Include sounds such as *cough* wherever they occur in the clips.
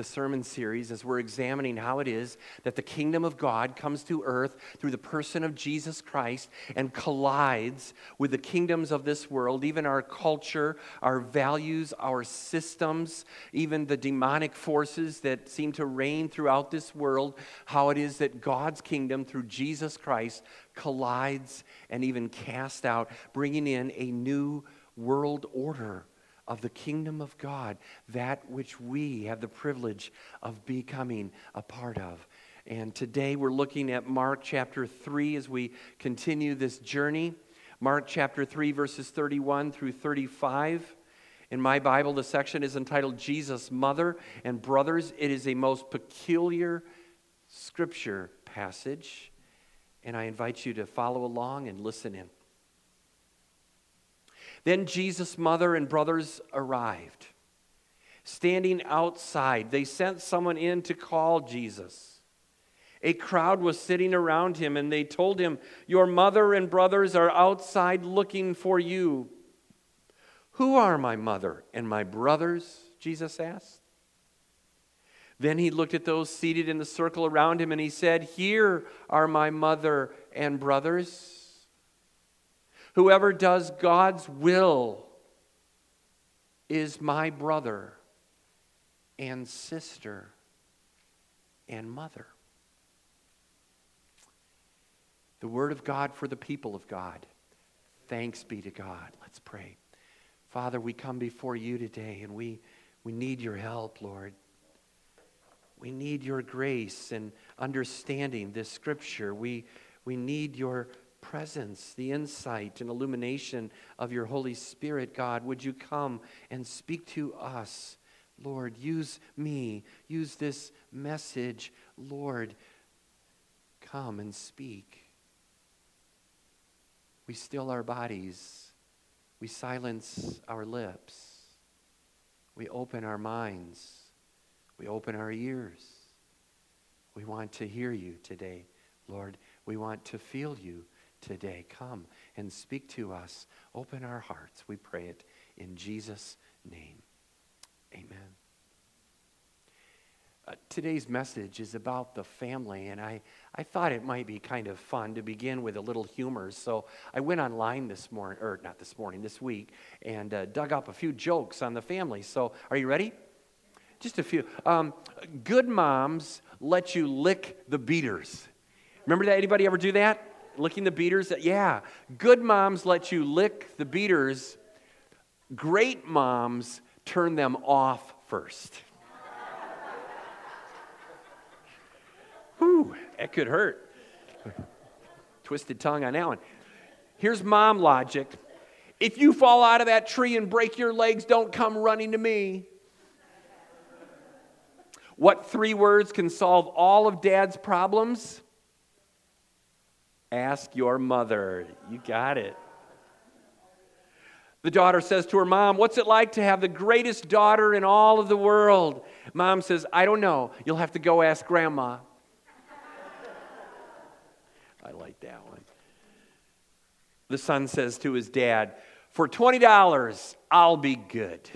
the sermon series as we're examining how it is that the kingdom of God comes to earth through the person of Jesus Christ and collides with the kingdoms of this world, even our culture, our values, our systems, even the demonic forces that seem to reign throughout this world, how it is that God's kingdom through Jesus Christ collides and even casts out, bringing in a new world order of the kingdom of God, that which we have the privilege of becoming a part of. And today we're looking at Mark chapter 3 as we continue this journey. Mark chapter 3, verses 31 through 35. In my Bible, the section is entitled Jesus' Mother and Brothers. It is a most peculiar scripture passage, and I invite you to follow along and listen in. Then Jesus' mother and brothers arrived. Standing outside, they sent someone in to call Jesus. A crowd was sitting around him, and they told him, Your mother and brothers are outside looking for you. Who are my mother and my brothers? Jesus asked. Then he looked at those seated in the circle around him and he said, Here are my mother and brothers. Whoever does God's will is my brother and sister and mother. The word of God for the people of God. Thanks be to God. Let's pray. Father, we come before you today and we, we need your help, Lord. We need your grace and understanding this scripture. We, we need your presence, the insight and illumination of your Holy Spirit, God. Would you come and speak to us? Lord, use me, use this message. Lord, come and speak. We still our bodies, we silence our lips, we open our minds, we open our ears. We want to hear you today, Lord. We want to feel you today. Come and speak to us. Open our hearts. We pray it in Jesus' name. Amen. Uh, today's message is about the family, and I, I thought it might be kind of fun to begin with a little humor. So I went online this morning, or not this morning, this week, and uh, dug up a few jokes on the family. So are you ready? Just a few. Um, good moms let you lick the beaters. Remember that? Anybody ever do that? Licking the beaters? Yeah. Good moms let you lick the beaters. Great moms turn them off first. Whew, that could hurt. Twisted tongue on that one. Here's mom logic. If you fall out of that tree and break your legs, don't come running to me. What three words can solve all of dad's problems? Ask your mother. You got it. The daughter says to her mom, What's it like to have the greatest daughter in all of the world? Mom says, I don't know. You'll have to go ask grandma. *laughs* I like that one. The son says to his dad, For $20, I'll be good.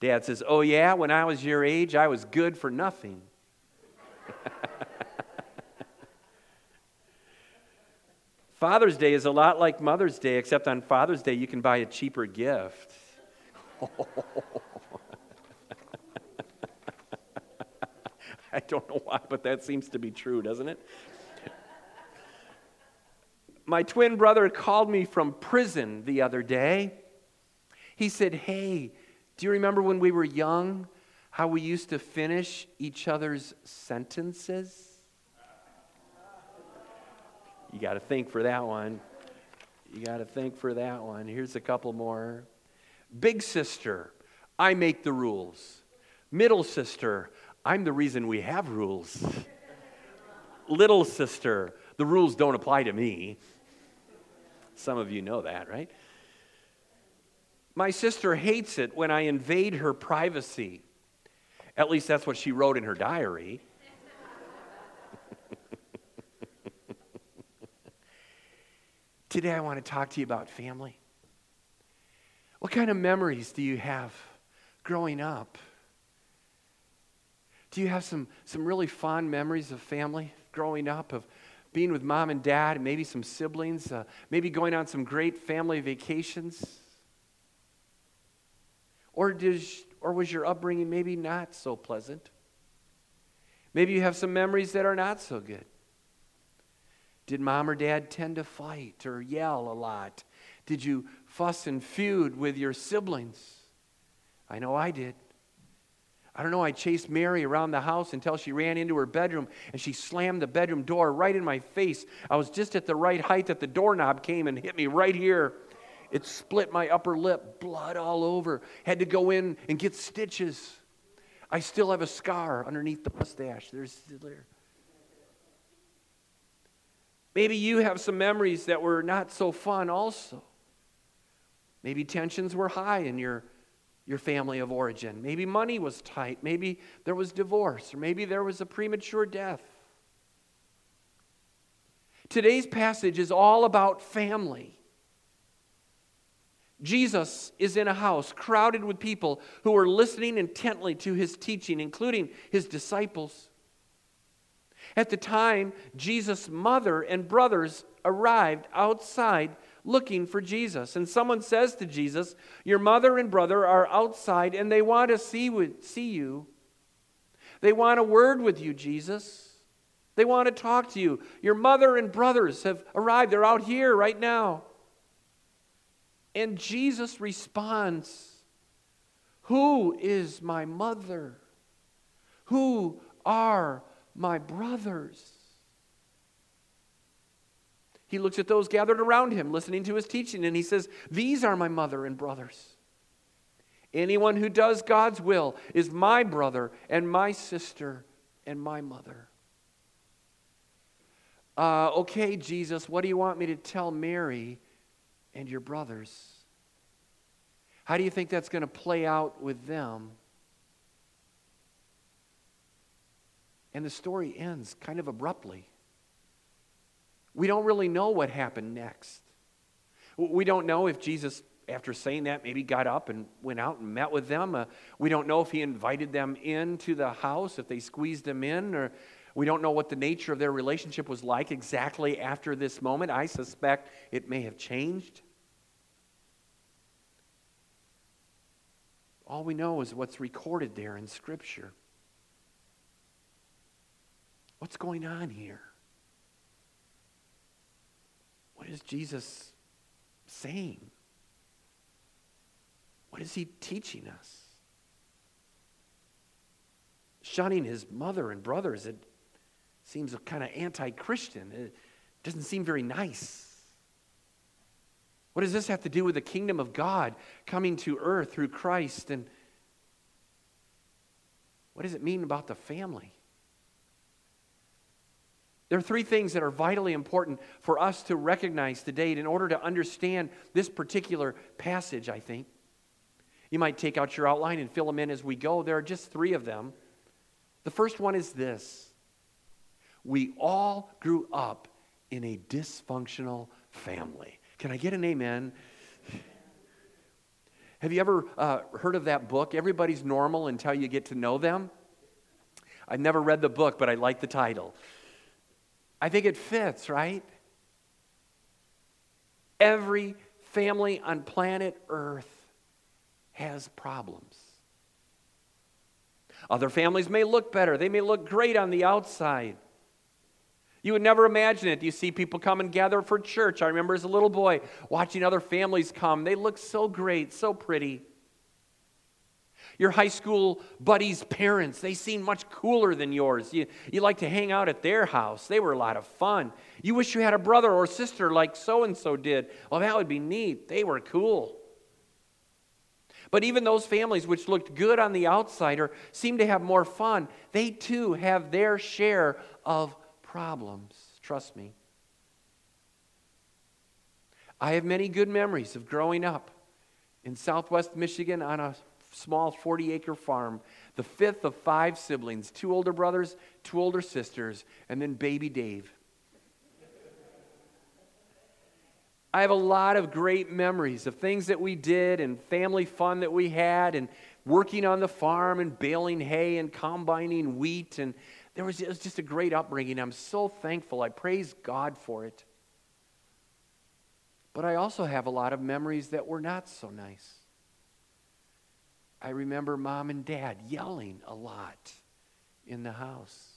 Dad says, Oh, yeah, when I was your age, I was good for nothing. Father's Day is a lot like Mother's Day, except on Father's Day you can buy a cheaper gift. *laughs* I don't know why, but that seems to be true, doesn't it? My twin brother called me from prison the other day. He said, Hey, do you remember when we were young how we used to finish each other's sentences? You got to think for that one. You got to think for that one. Here's a couple more. Big sister, I make the rules. Middle sister, I'm the reason we have rules. Little sister, the rules don't apply to me. Some of you know that, right? My sister hates it when I invade her privacy. At least that's what she wrote in her diary. Today, I want to talk to you about family. What kind of memories do you have growing up? Do you have some, some really fond memories of family growing up, of being with mom and dad, maybe some siblings, uh, maybe going on some great family vacations? Or, does, or was your upbringing maybe not so pleasant? Maybe you have some memories that are not so good. Did mom or dad tend to fight or yell a lot? Did you fuss and feud with your siblings? I know I did. I don't know, I chased Mary around the house until she ran into her bedroom and she slammed the bedroom door right in my face. I was just at the right height that the doorknob came and hit me right here. It split my upper lip, blood all over. Had to go in and get stitches. I still have a scar underneath the mustache. There's there. Maybe you have some memories that were not so fun also. Maybe tensions were high in your your family of origin. Maybe money was tight. Maybe there was divorce, or maybe there was a premature death. Today's passage is all about family. Jesus is in a house crowded with people who are listening intently to his teaching, including his disciples. At the time, Jesus' mother and brothers arrived outside looking for Jesus. And someone says to Jesus, Your mother and brother are outside and they want to see, see you. They want a word with you, Jesus. They want to talk to you. Your mother and brothers have arrived. They're out here right now. And Jesus responds, Who is my mother? Who are my brothers? he looks at those gathered around him, listening to his teaching, and he says, These are my mother and brothers. Anyone who does God's will is my brother and my sister and my mother. Uh, okay, Jesus, what do you want me to tell Mary and your brothers? How do you think that's going to play out with them? And the story ends kind of abruptly. We don't really know what happened next. We don't know if Jesus, after saying that, maybe got up and went out and met with them. Uh, we don't know if he invited them into the house, if they squeezed them in, or we don't know what the nature of their relationship was like exactly after this moment. I suspect it may have changed. All we know is what's recorded there in Scripture. What's going on here? What is Jesus saying? What is he teaching us? Shunning his mother and brothers, it seems kind of anti Christian. It doesn't seem very nice. What does this have to do with the kingdom of God coming to earth through Christ? And what does it mean about the family? There are three things that are vitally important for us to recognize today in order to understand this particular passage, I think. You might take out your outline and fill them in as we go. There are just three of them. The first one is this We all grew up in a dysfunctional family. Can I get an amen? Have you ever uh, heard of that book, Everybody's Normal Until You Get to Know Them? I've never read the book, but I like the title. I think it fits, right? Every family on planet Earth has problems. Other families may look better, they may look great on the outside. You would never imagine it. You see people come and gather for church. I remember as a little boy watching other families come. They look so great, so pretty. Your high school buddies' parents, they seem much cooler than yours. You, you like to hang out at their house. They were a lot of fun. You wish you had a brother or sister like so and so did. Well, that would be neat. They were cool. But even those families which looked good on the outside or seemed to have more fun, they too have their share of problems. Trust me. I have many good memories of growing up in southwest Michigan on a small 40 acre farm, the fifth of five siblings two older brothers, two older sisters, and then baby Dave. I have a lot of great memories of things that we did and family fun that we had and working on the farm and baling hay and combining wheat. And there was, it was just a great upbringing. I'm so thankful. I praise God for it. But I also have a lot of memories that were not so nice. I remember mom and dad yelling a lot in the house.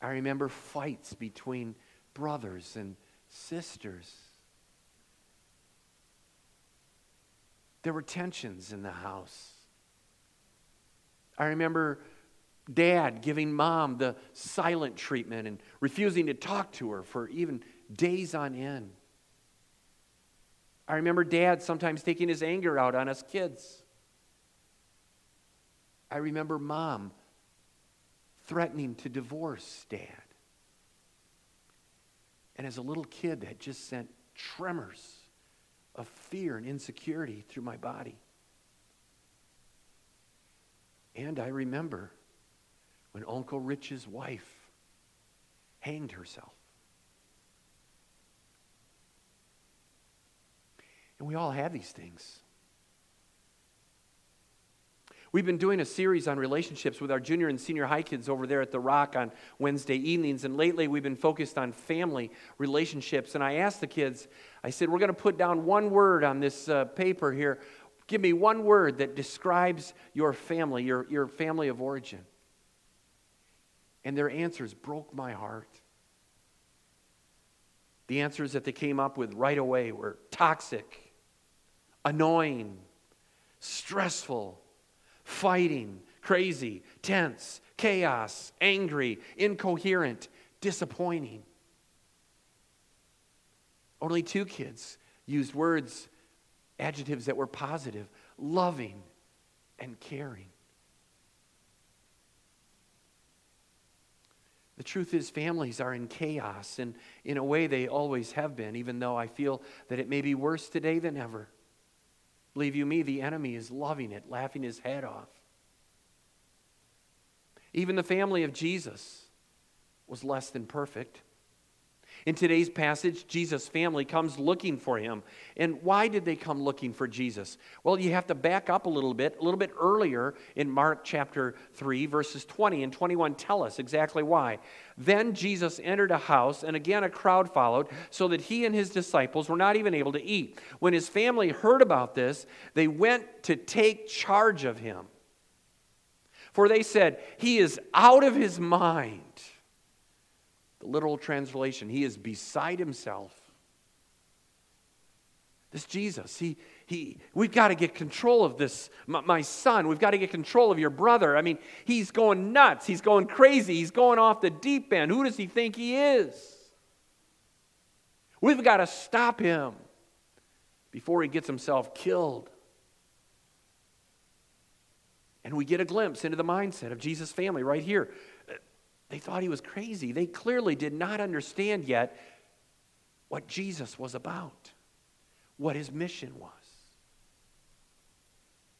I remember fights between brothers and sisters. There were tensions in the house. I remember dad giving mom the silent treatment and refusing to talk to her for even days on end. I remember dad sometimes taking his anger out on us kids. I remember mom threatening to divorce dad. And as a little kid, that just sent tremors of fear and insecurity through my body. And I remember when Uncle Rich's wife hanged herself. And we all have these things. We've been doing a series on relationships with our junior and senior high kids over there at the Rock on Wednesday evenings. And lately we've been focused on family relationships. And I asked the kids, I said, we're going to put down one word on this uh, paper here. Give me one word that describes your family, your, your family of origin. And their answers broke my heart. The answers that they came up with right away were toxic, annoying, stressful, fighting, crazy, tense, chaos, angry, incoherent, disappointing. Only two kids used words, adjectives that were positive, loving, and caring. The truth is, families are in chaos, and in a way, they always have been, even though I feel that it may be worse today than ever. Believe you me, the enemy is loving it, laughing his head off. Even the family of Jesus was less than perfect. In today's passage, Jesus' family comes looking for him. And why did they come looking for Jesus? Well, you have to back up a little bit. A little bit earlier in Mark chapter 3, verses 20 and 21 tell us exactly why. Then Jesus entered a house, and again a crowd followed, so that he and his disciples were not even able to eat. When his family heard about this, they went to take charge of him. For they said, He is out of his mind. Literal translation, he is beside himself. This Jesus, he, he, we've got to get control of this, my, my son. We've got to get control of your brother. I mean, he's going nuts. He's going crazy. He's going off the deep end. Who does he think he is? We've got to stop him before he gets himself killed. And we get a glimpse into the mindset of Jesus' family right here. They thought he was crazy. They clearly did not understand yet what Jesus was about, what his mission was.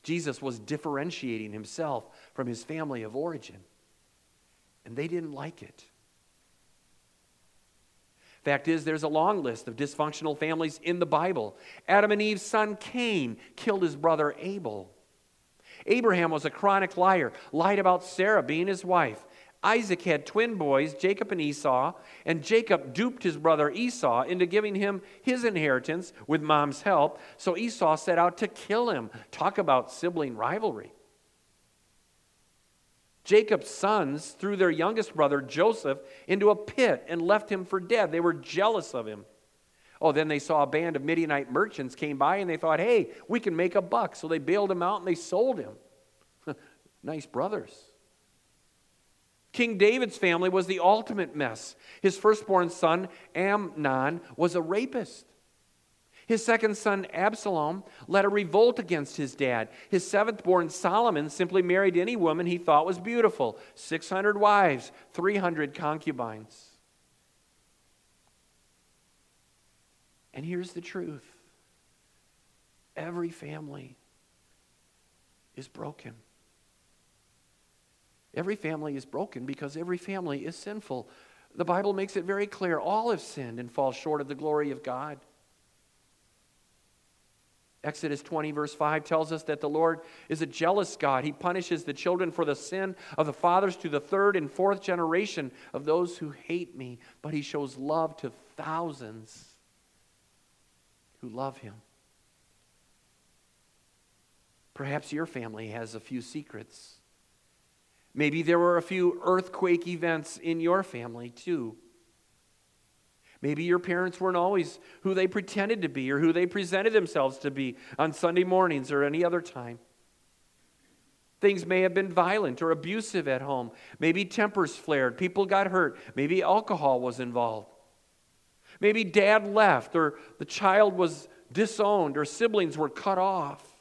Jesus was differentiating himself from his family of origin, and they didn't like it. Fact is, there's a long list of dysfunctional families in the Bible. Adam and Eve's son Cain killed his brother Abel. Abraham was a chronic liar, lied about Sarah being his wife. Isaac had twin boys, Jacob and Esau, and Jacob duped his brother Esau into giving him his inheritance with mom's help. So Esau set out to kill him. Talk about sibling rivalry. Jacob's sons threw their youngest brother, Joseph, into a pit and left him for dead. They were jealous of him. Oh, then they saw a band of Midianite merchants came by and they thought, hey, we can make a buck. So they bailed him out and they sold him. *laughs* nice brothers. King David's family was the ultimate mess. His firstborn son, Amnon, was a rapist. His second son, Absalom, led a revolt against his dad. His seventh born, Solomon, simply married any woman he thought was beautiful 600 wives, 300 concubines. And here's the truth every family is broken. Every family is broken because every family is sinful. The Bible makes it very clear all have sinned and fall short of the glory of God. Exodus 20, verse 5 tells us that the Lord is a jealous God. He punishes the children for the sin of the fathers to the third and fourth generation of those who hate me, but He shows love to thousands who love Him. Perhaps your family has a few secrets. Maybe there were a few earthquake events in your family too. Maybe your parents weren't always who they pretended to be or who they presented themselves to be on Sunday mornings or any other time. Things may have been violent or abusive at home. Maybe tempers flared. People got hurt. Maybe alcohol was involved. Maybe dad left or the child was disowned or siblings were cut off.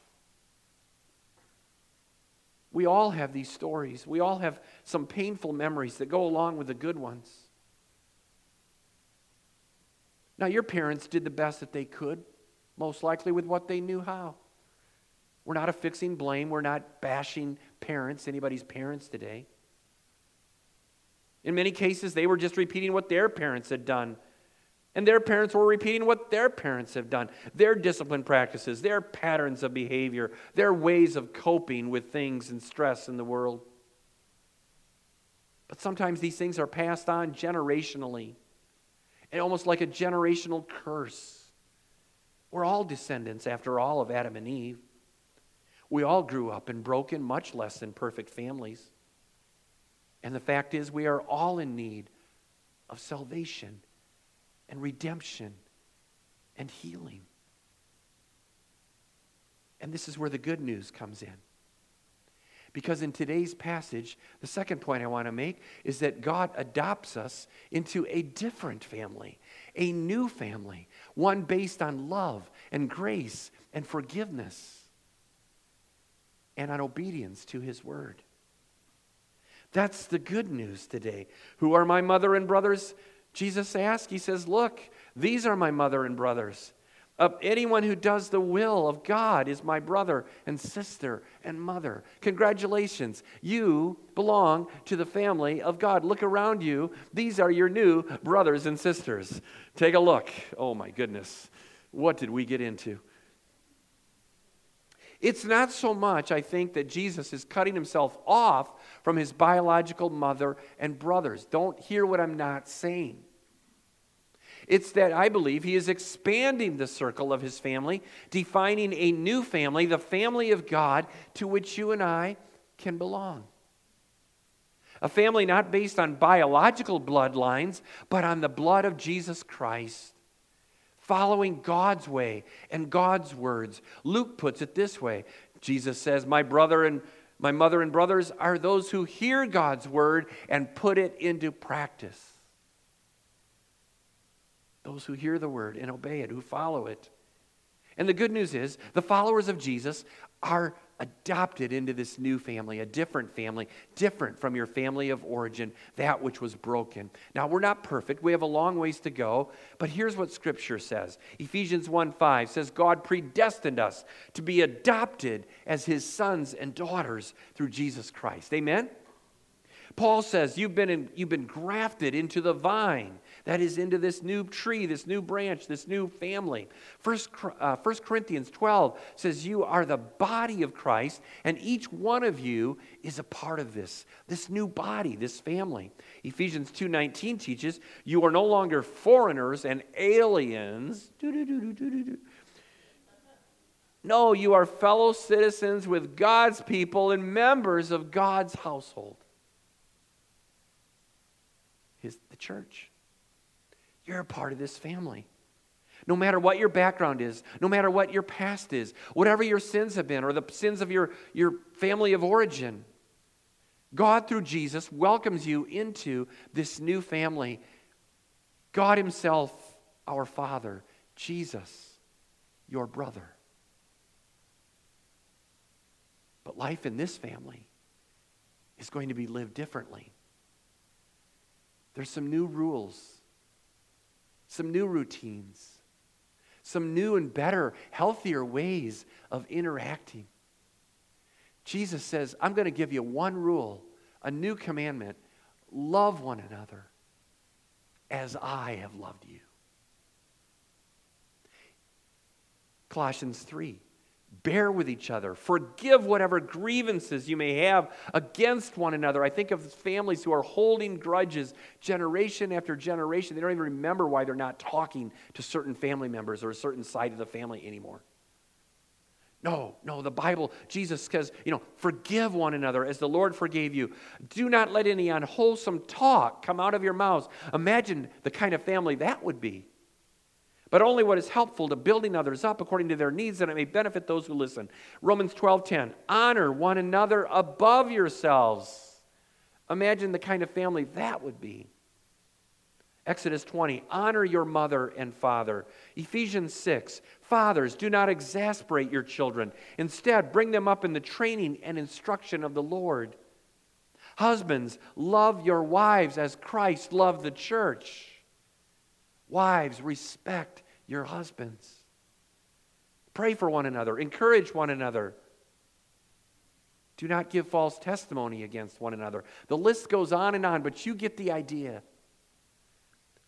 We all have these stories. We all have some painful memories that go along with the good ones. Now, your parents did the best that they could, most likely with what they knew how. We're not affixing blame, we're not bashing parents, anybody's parents today. In many cases, they were just repeating what their parents had done. And their parents were repeating what their parents have done their discipline practices, their patterns of behavior, their ways of coping with things and stress in the world. But sometimes these things are passed on generationally and almost like a generational curse. We're all descendants, after all, of Adam and Eve. We all grew up in broken, much less than perfect families. And the fact is, we are all in need of salvation and redemption and healing. And this is where the good news comes in. Because in today's passage, the second point I want to make is that God adopts us into a different family, a new family, one based on love and grace and forgiveness and on obedience to His word. That's the good news today. Who are my mother and brothers? Jesus asked. He says, Look, these are my mother and brothers. Of anyone who does the will of God is my brother and sister and mother. Congratulations. You belong to the family of God. Look around you. These are your new brothers and sisters. Take a look. Oh my goodness. What did we get into? It's not so much, I think, that Jesus is cutting himself off from his biological mother and brothers. Don't hear what I'm not saying. It's that I believe he is expanding the circle of his family, defining a new family, the family of God, to which you and I can belong. A family not based on biological bloodlines, but on the blood of Jesus Christ, following God's way and God's words. Luke puts it this way Jesus says, My brother and my mother and brothers are those who hear God's word and put it into practice those who hear the word and obey it, who follow it. And the good news is, the followers of Jesus are adopted into this new family, a different family, different from your family of origin, that which was broken. Now, we're not perfect. We have a long ways to go, but here's what Scripture says Ephesians 1 5 says, God predestined us to be adopted as his sons and daughters through Jesus Christ. Amen? Paul says, you've been, in, you've been grafted into the vine. That is, into this new tree, this new branch, this new family. First, uh, 1 Corinthians 12 says, You are the body of Christ, and each one of you is a part of this, this new body, this family. Ephesians 2.19 teaches, You are no longer foreigners and aliens. No, you are fellow citizens with God's people and members of God's household his, the church. You're a part of this family. No matter what your background is, no matter what your past is, whatever your sins have been, or the sins of your, your family of origin, God, through Jesus, welcomes you into this new family. God Himself, our Father, Jesus, your brother. But life in this family is going to be lived differently. There's some new rules, some new routines, some new and better, healthier ways of interacting. Jesus says, I'm going to give you one rule, a new commandment love one another as I have loved you. Colossians 3 Bear with each other. Forgive whatever grievances you may have against one another. I think of families who are holding grudges generation after generation. They don't even remember why they're not talking to certain family members or a certain side of the family anymore. No, no, the Bible, Jesus says, you know, forgive one another as the Lord forgave you. Do not let any unwholesome talk come out of your mouths. Imagine the kind of family that would be but only what is helpful to building others up according to their needs that it may benefit those who listen. Romans 12:10 Honor one another above yourselves. Imagine the kind of family that would be. Exodus 20 Honor your mother and father. Ephesians 6 Fathers, do not exasperate your children. Instead, bring them up in the training and instruction of the Lord. Husbands, love your wives as Christ loved the church Wives, respect your husbands. Pray for one another, encourage one another. Do not give false testimony against one another. The list goes on and on, but you get the idea.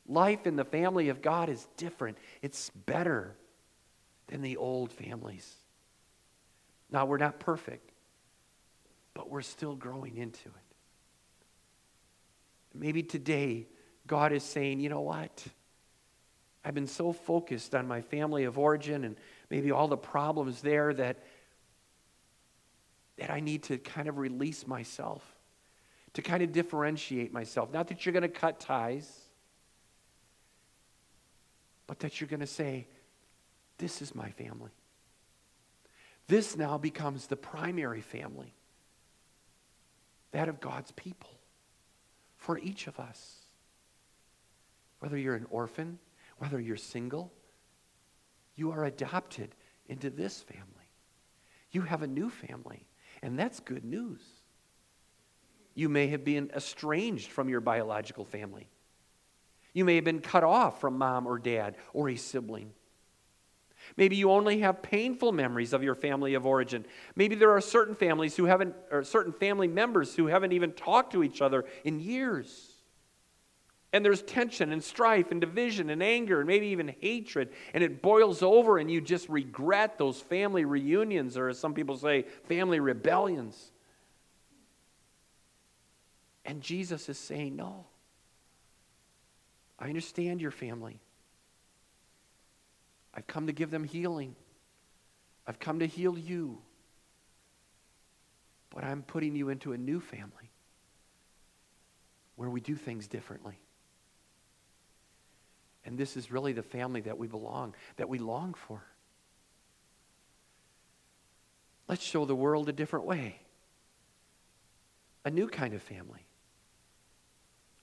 Life in the family of God is different, it's better than the old families. Now, we're not perfect, but we're still growing into it. Maybe today, God is saying, you know what? I've been so focused on my family of origin and maybe all the problems there that, that I need to kind of release myself, to kind of differentiate myself. Not that you're going to cut ties, but that you're going to say, This is my family. This now becomes the primary family, that of God's people, for each of us. Whether you're an orphan, whether you're single, you are adopted into this family. You have a new family, and that's good news. You may have been estranged from your biological family. You may have been cut off from mom or dad or a sibling. Maybe you only have painful memories of your family of origin. Maybe there are certain families who haven't, or certain family members who haven't even talked to each other in years. And there's tension and strife and division and anger and maybe even hatred. And it boils over, and you just regret those family reunions, or as some people say, family rebellions. And Jesus is saying, No. I understand your family. I've come to give them healing. I've come to heal you. But I'm putting you into a new family where we do things differently. And this is really the family that we belong, that we long for. Let's show the world a different way. A new kind of family.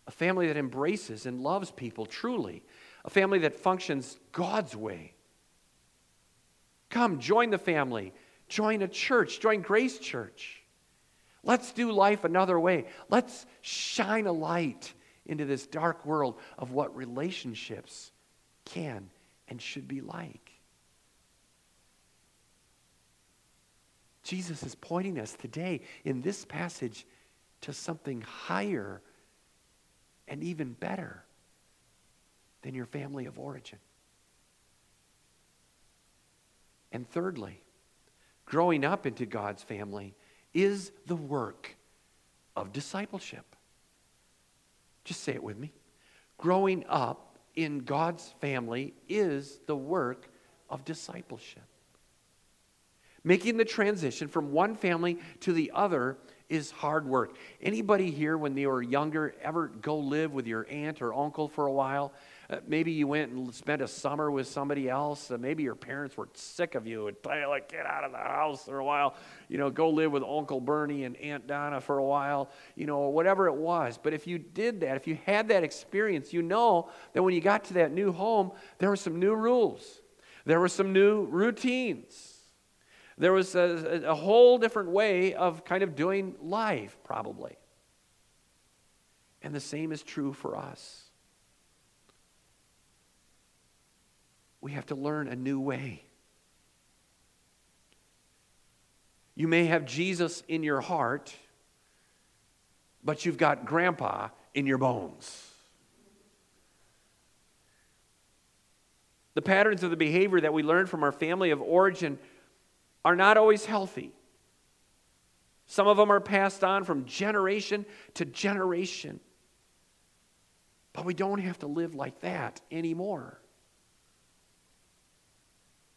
A family that embraces and loves people truly. A family that functions God's way. Come, join the family. Join a church. Join Grace Church. Let's do life another way. Let's shine a light into this dark world of what relationships can and should be like. Jesus is pointing us today in this passage to something higher and even better than your family of origin. And thirdly, growing up into God's family is the work of discipleship. Just say it with me. Growing up in God's family is the work of discipleship. Making the transition from one family to the other is hard work. Anybody here, when they were younger, ever go live with your aunt or uncle for a while? Uh, maybe you went and spent a summer with somebody else. Uh, maybe your parents were sick of you and tell you, like, get out of the house for a while. You know, go live with Uncle Bernie and Aunt Donna for a while, you know, whatever it was. But if you did that, if you had that experience, you know that when you got to that new home, there were some new rules, there were some new routines. There was a, a whole different way of kind of doing life, probably. And the same is true for us. We have to learn a new way. You may have Jesus in your heart, but you've got grandpa in your bones. The patterns of the behavior that we learn from our family of origin are not always healthy. Some of them are passed on from generation to generation. But we don't have to live like that anymore.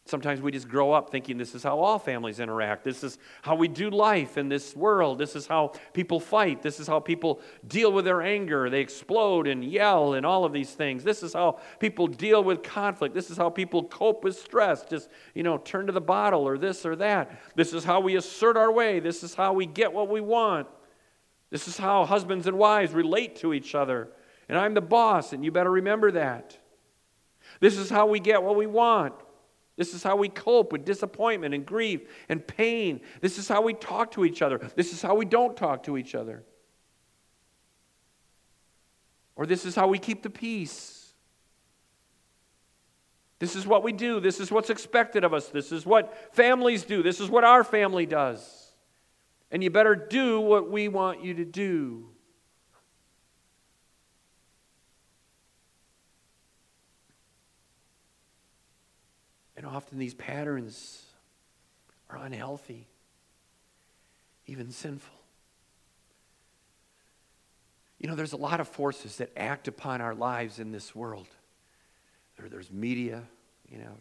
Sometimes we just grow up thinking this is how all families interact. This is how we do life in this world. This is how people fight. This is how people deal with their anger. They explode and yell and all of these things. This is how people deal with conflict. This is how people cope with stress. Just, you know, turn to the bottle or this or that. This is how we assert our way. This is how we get what we want. This is how husbands and wives relate to each other. And I'm the boss, and you better remember that. This is how we get what we want. This is how we cope with disappointment and grief and pain. This is how we talk to each other. This is how we don't talk to each other. Or this is how we keep the peace. This is what we do. This is what's expected of us. This is what families do. This is what our family does. And you better do what we want you to do. And often these patterns are unhealthy, even sinful. You know, there's a lot of forces that act upon our lives in this world. There, there's media, you know,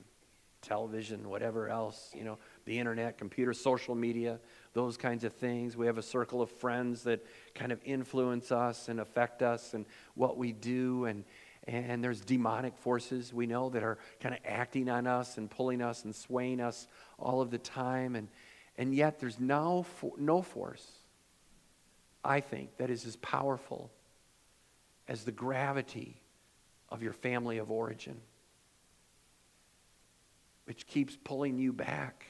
television, whatever else, you know, the internet, computer, social media, those kinds of things. We have a circle of friends that kind of influence us and affect us and what we do. And, and there's demonic forces we know that are kind of acting on us and pulling us and swaying us all of the time. And, and yet there's no, no force, I think, that is as powerful as the gravity of your family of origin, which keeps pulling you back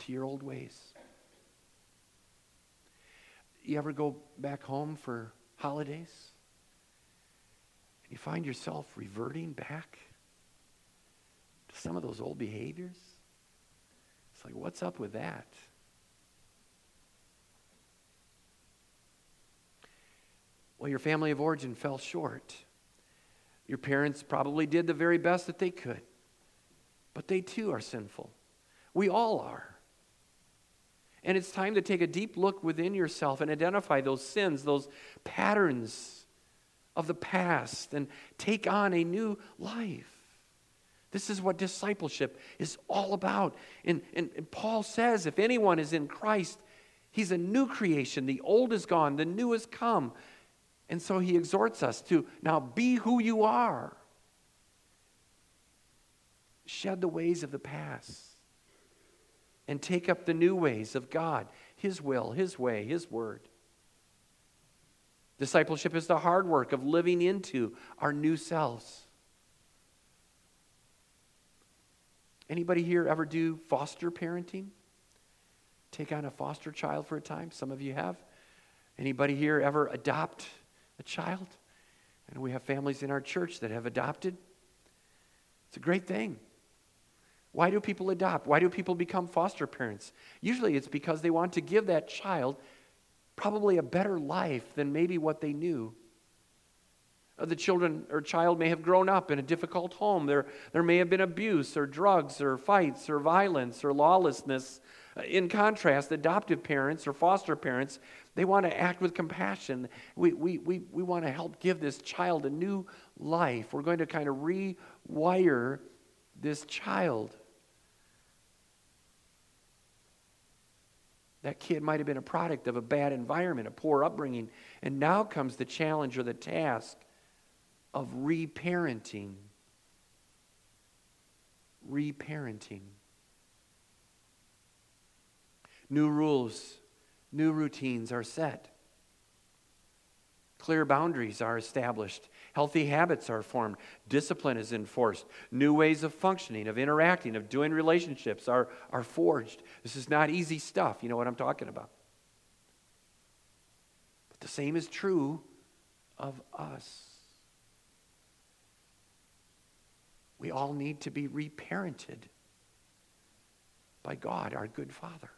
to your old ways. You ever go back home for holidays? You find yourself reverting back to some of those old behaviors? It's like, what's up with that? Well, your family of origin fell short. Your parents probably did the very best that they could, but they too are sinful. We all are. And it's time to take a deep look within yourself and identify those sins, those patterns of the past and take on a new life. This is what discipleship is all about. And, and, and, Paul says if anyone is in Christ, he's a new creation. The old is gone, the new has come. And so he exhorts us to now be who you are. Shed the ways of the past and take up the new ways of God, His will, His way, His word. Discipleship is the hard work of living into our new selves. Anybody here ever do foster parenting? Take on a foster child for a time? Some of you have. Anybody here ever adopt a child? And we have families in our church that have adopted. It's a great thing. Why do people adopt? Why do people become foster parents? Usually it's because they want to give that child probably a better life than maybe what they knew. Uh, the children or child may have grown up in a difficult home. There, there may have been abuse or drugs or fights or violence or lawlessness. Uh, in contrast, adoptive parents or foster parents, they want to act with compassion. We, we, we, we want to help give this child a new life. We're going to kind of rewire this child. That kid might have been a product of a bad environment, a poor upbringing. And now comes the challenge or the task of reparenting. Reparenting. New rules, new routines are set. Clear boundaries are established. Healthy habits are formed. Discipline is enforced. New ways of functioning, of interacting, of doing relationships are, are forged. This is not easy stuff. You know what I'm talking about. But the same is true of us. We all need to be reparented by God, our good Father,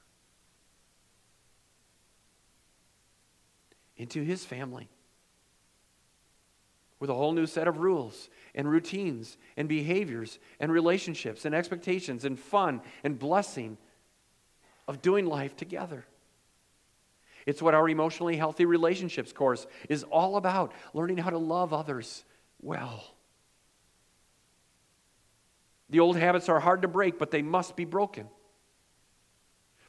into His family with a whole new set of rules and routines and behaviors and relationships and expectations and fun and blessing of doing life together. It's what our emotionally healthy relationships course is all about learning how to love others well. The old habits are hard to break, but they must be broken.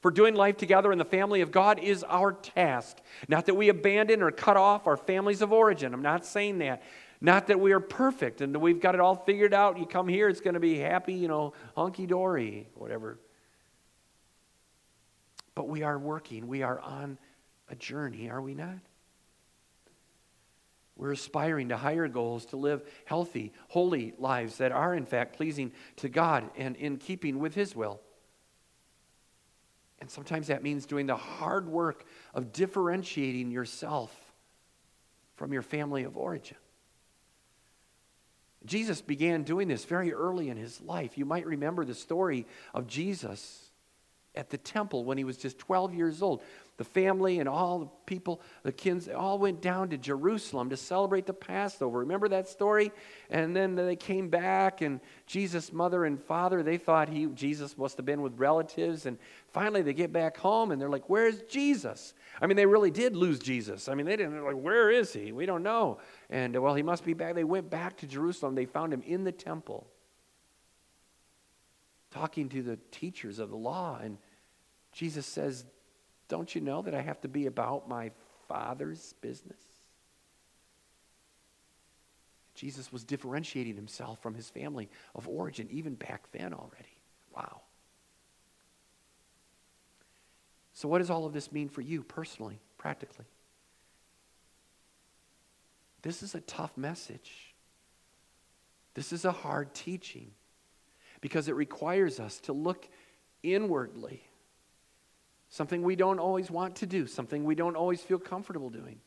For doing life together in the family of God is our task. Not that we abandon or cut off our families of origin. I'm not saying that. Not that we are perfect and that we've got it all figured out. You come here, it's going to be happy, you know, hunky dory, whatever. But we are working, we are on a journey, are we not? We're aspiring to higher goals, to live healthy, holy lives that are, in fact, pleasing to God and in keeping with His will. And sometimes that means doing the hard work of differentiating yourself from your family of origin. Jesus began doing this very early in his life. You might remember the story of Jesus at the temple when he was just 12 years old. The family and all the people, the kids, all went down to Jerusalem to celebrate the Passover. Remember that story? And then they came back, and Jesus' mother and father, they thought he, Jesus must have been with relatives. And finally, they get back home, and they're like, Where's Jesus? I mean, they really did lose Jesus. I mean, they didn't, They're like, Where is he? We don't know. And, well, he must be back. They went back to Jerusalem. They found him in the temple talking to the teachers of the law. And Jesus says, Don't you know that I have to be about my Father's business? Jesus was differentiating himself from his family of origin even back then already. Wow. So, what does all of this mean for you personally, practically? This is a tough message. This is a hard teaching because it requires us to look inwardly something we don't always want to do, something we don't always feel comfortable doing.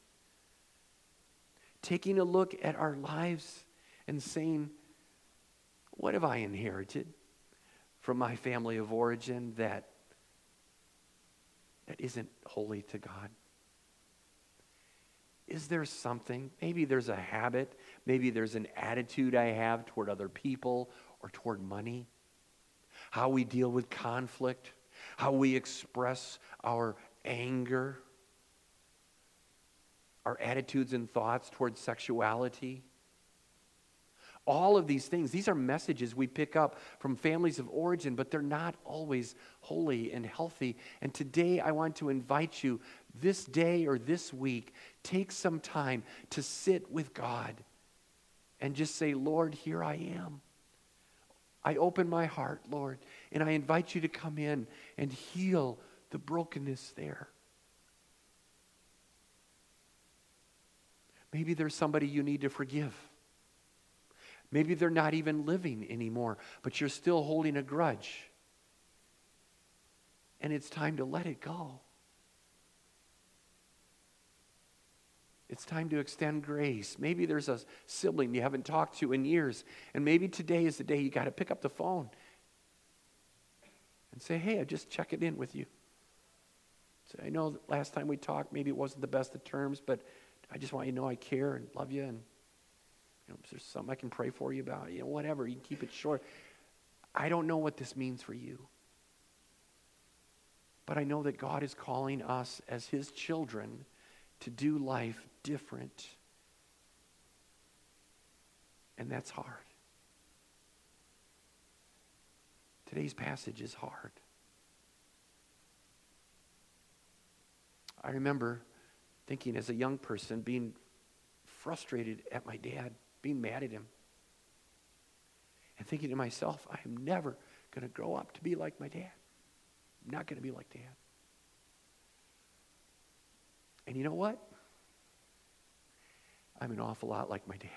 Taking a look at our lives and saying, What have I inherited from my family of origin that, that isn't holy to God? Is there something? Maybe there's a habit, maybe there's an attitude I have toward other people or toward money, how we deal with conflict how we express our anger, our attitudes and thoughts towards sexuality. All of these things, these are messages we pick up from families of origin, but they're not always holy and healthy. And today I want to invite you, this day or this week, take some time to sit with God and just say, Lord, here I am. I open my heart, Lord, and I invite you to come in and heal the brokenness there. Maybe there's somebody you need to forgive. Maybe they're not even living anymore, but you're still holding a grudge. And it's time to let it go. It's time to extend grace. Maybe there's a sibling you haven't talked to in years, and maybe today is the day you got to pick up the phone and say, Hey, I just check it in with you. Say, I know last time we talked, maybe it wasn't the best of terms, but I just want you to know I care and love you. And you know, if there's something I can pray for you about, you know, whatever, you can keep it short. I don't know what this means for you. But I know that God is calling us as His children to do life different. And that's hard. Today's passage is hard. I remember thinking as a young person, being frustrated at my dad, being mad at him, and thinking to myself, I am never going to grow up to be like my dad. I'm not going to be like dad. And you know what? I'm an awful lot like my dad.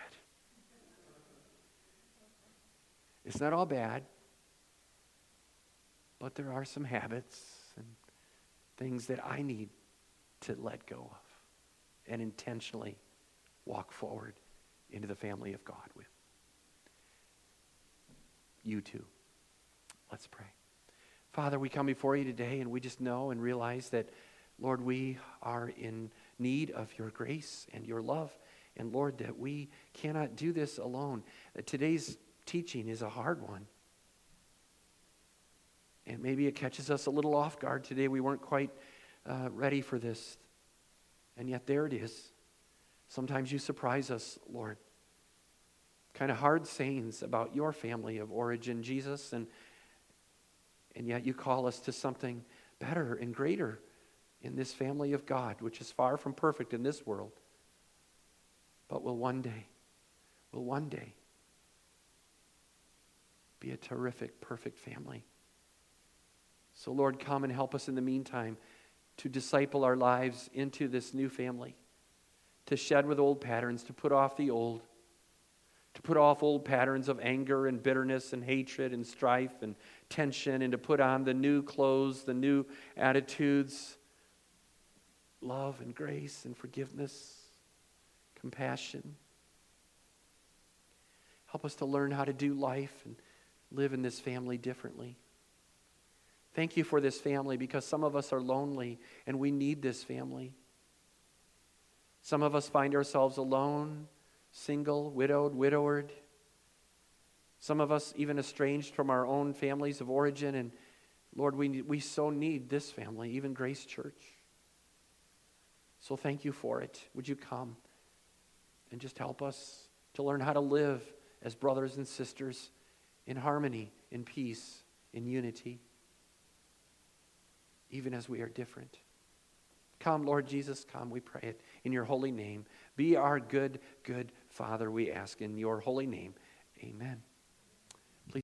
It's not all bad, but there are some habits and things that I need to let go of and intentionally walk forward into the family of God with. You too. Let's pray. Father, we come before you today and we just know and realize that Lord, we are in need of your grace and your love. And Lord, that we cannot do this alone. Today's teaching is a hard one. And maybe it catches us a little off guard today. We weren't quite uh, ready for this. And yet there it is. Sometimes you surprise us, Lord. Kind of hard sayings about your family of origin, Jesus, and, and yet you call us to something better and greater in this family of God, which is far from perfect in this world, but will one day, will one day be a terrific, perfect family. So, Lord, come and help us in the meantime to disciple our lives into this new family, to shed with old patterns, to put off the old, to put off old patterns of anger and bitterness and hatred and strife and tension, and to put on the new clothes, the new attitudes love and grace and forgiveness, compassion. Help us to learn how to do life and live in this family differently. Thank you for this family because some of us are lonely and we need this family. Some of us find ourselves alone, single, widowed, widowered. Some of us even estranged from our own families of origin. And Lord, we, we so need this family, even Grace Church. So thank you for it. Would you come and just help us to learn how to live as brothers and sisters in harmony, in peace, in unity, even as we are different. Come, Lord Jesus, come, we pray it in your holy name. Be our good, good Father, we ask in your holy name. Amen.